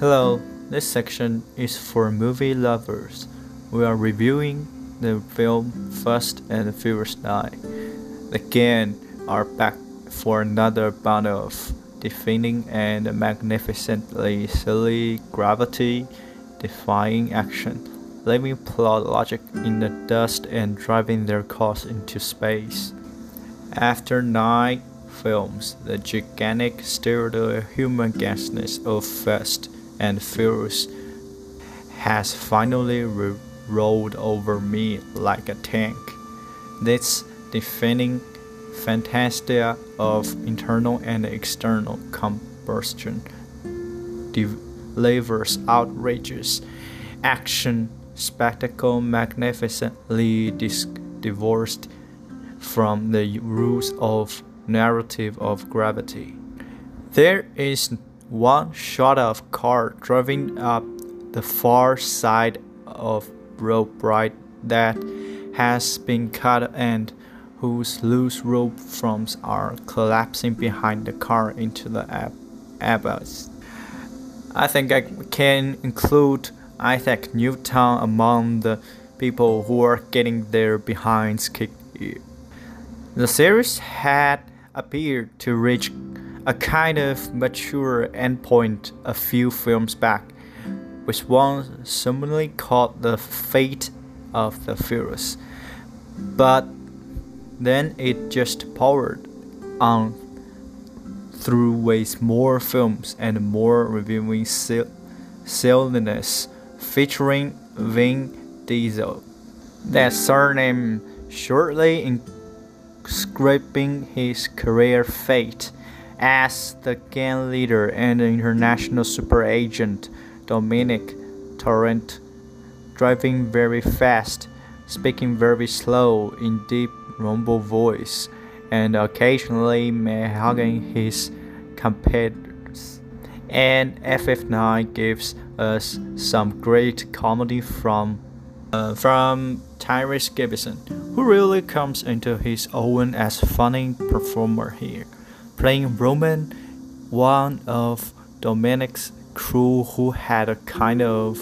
Hello, this section is for movie lovers. We are reviewing the film Fast and Furious 9. Again, are back for another bout of defining and magnificently silly gravity defying action, leaving plot logic in the dust and driving their cars into space. After nine films, the gigantic stereo-humongous of Fast and Furious has finally rolled over me like a tank. This defining fantasia of internal and external combustion delivers outrageous action spectacle magnificently divorced from the rules of narrative of gravity. There is one shot of car driving up the far side of rope right that has been cut and whose loose rope fronts are collapsing behind the car into the ab- abyss. I think I can include Isaac Newton among the people who are getting their behinds kicked. The series had appeared to reach a kind of mature endpoint a few films back, which one similarly called The Fate of the Furious. But then it just powered on through with more films and more reviewing silliness featuring Vin Diesel. That surname shortly inscribing his career fate as the gang leader and international super agent Dominic Toretto, driving very fast, speaking very slow in deep rumble voice, and occasionally hugging his competitors. And FF9 gives us some great comedy from uh, from Tyrese Gibson, who really comes into his own as funny performer here, playing Roman, one of Dominic's crew who had a kind of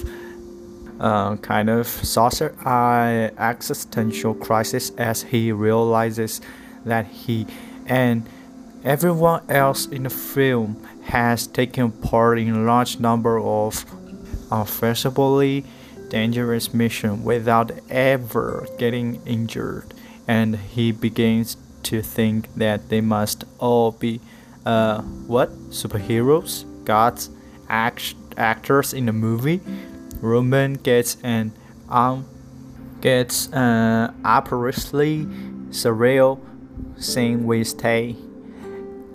uh, kind of saucer eye existential crisis as he realizes that he and everyone else in the film has taken part in a large number of unfeasibly dangerous mission without ever getting injured, and he begins to think that they must all be, uh, what superheroes, gods, act- actors in a movie. Roman gets an um gets an operatically surreal scene with Tej.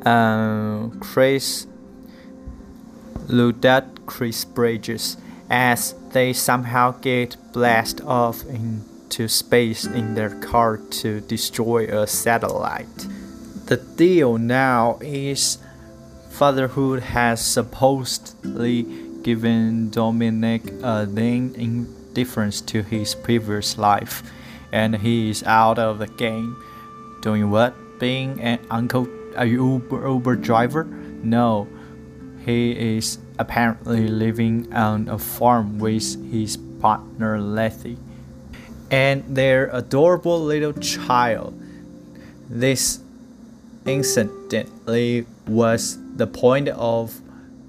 Uh, Chris Chris Bridges as they somehow get blasted off into space in their car to destroy a satellite. The deal now is fatherhood has supposedly given Dominic a name indifference to his previous life, and he is out of the game. Doing what? Being an uncle, a Uber, Uber driver? No, he is apparently living on a farm with his partner Letty and their adorable little child. This incidentally was the point of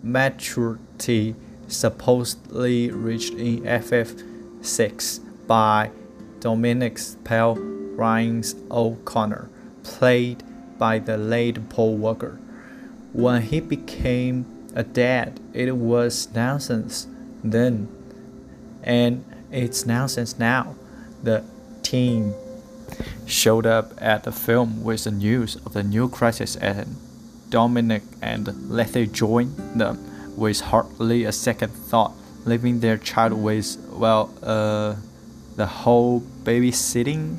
maturity supposedly reached in FF6 by Dominic's pal Ryan O'Conner, played by the late Paul Walker. When he became a dad, it was nonsense then, and it's nonsense now. The team showed up at the film with the news of the new crisis and Dominic and Letty joined them with hardly a second thought, leaving their child with, well, uh, the whole babysitting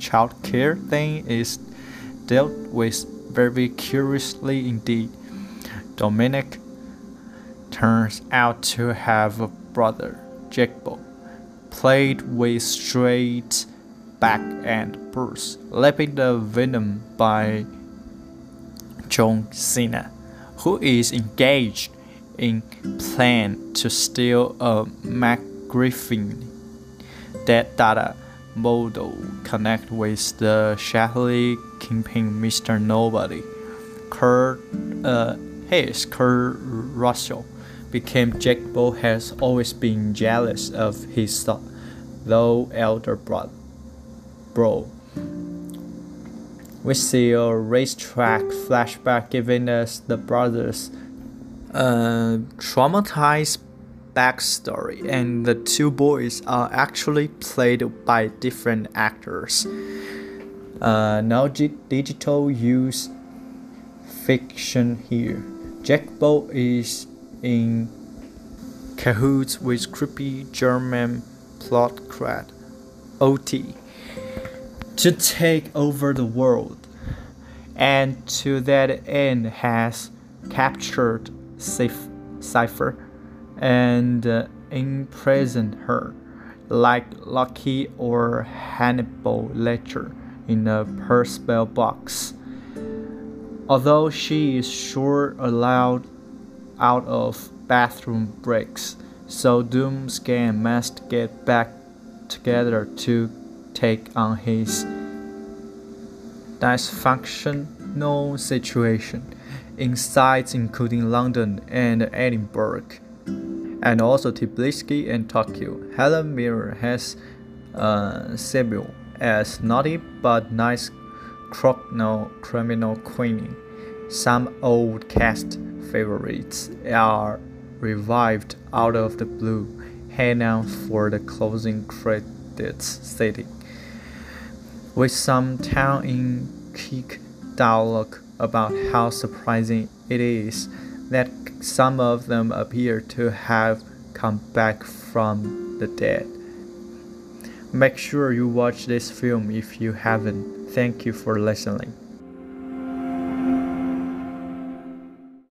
child care thing is dealt with very curiously indeed. Dominic turns out to have a brother, Jacob, played with straight back and Bruce, lapping the venom by John Cena, who is engaged in plan to steal a MacGuffin dead data model connect with the shadowy kingpin Mr. Nobody. Kurt, uh, his Kurt Russell became Jack Bo has always been jealous of his though elder brother. Bro. We see a racetrack flashback giving us the brothers' uh, traumatized backstory, and the two boys are actually played by different actors. Uh, now, digital use fiction here. Jack Bo is in cahoots with creepy German plotcrat Otto to take over the world, and to that end has captured Cypher and uh, imprisoned her, like Loki or Hannibal Lecter in a Perspex box. Although she is sure allowed out of bathroom breaks, so Doomscan must get back together to take on his dysfunctional situation in sites including London and Edinburgh, and also Tbilisi and Tokyo. Helen Mirren has uh, as naughty but nice criminal, criminal queen. Some old cast favorites are revived out of the blue, hang out for the closing credits setting. With some town in kick dialogue about how surprising it is that some of them appear to have come back from the dead. Make sure you watch this film if you haven't. Thank you for listening.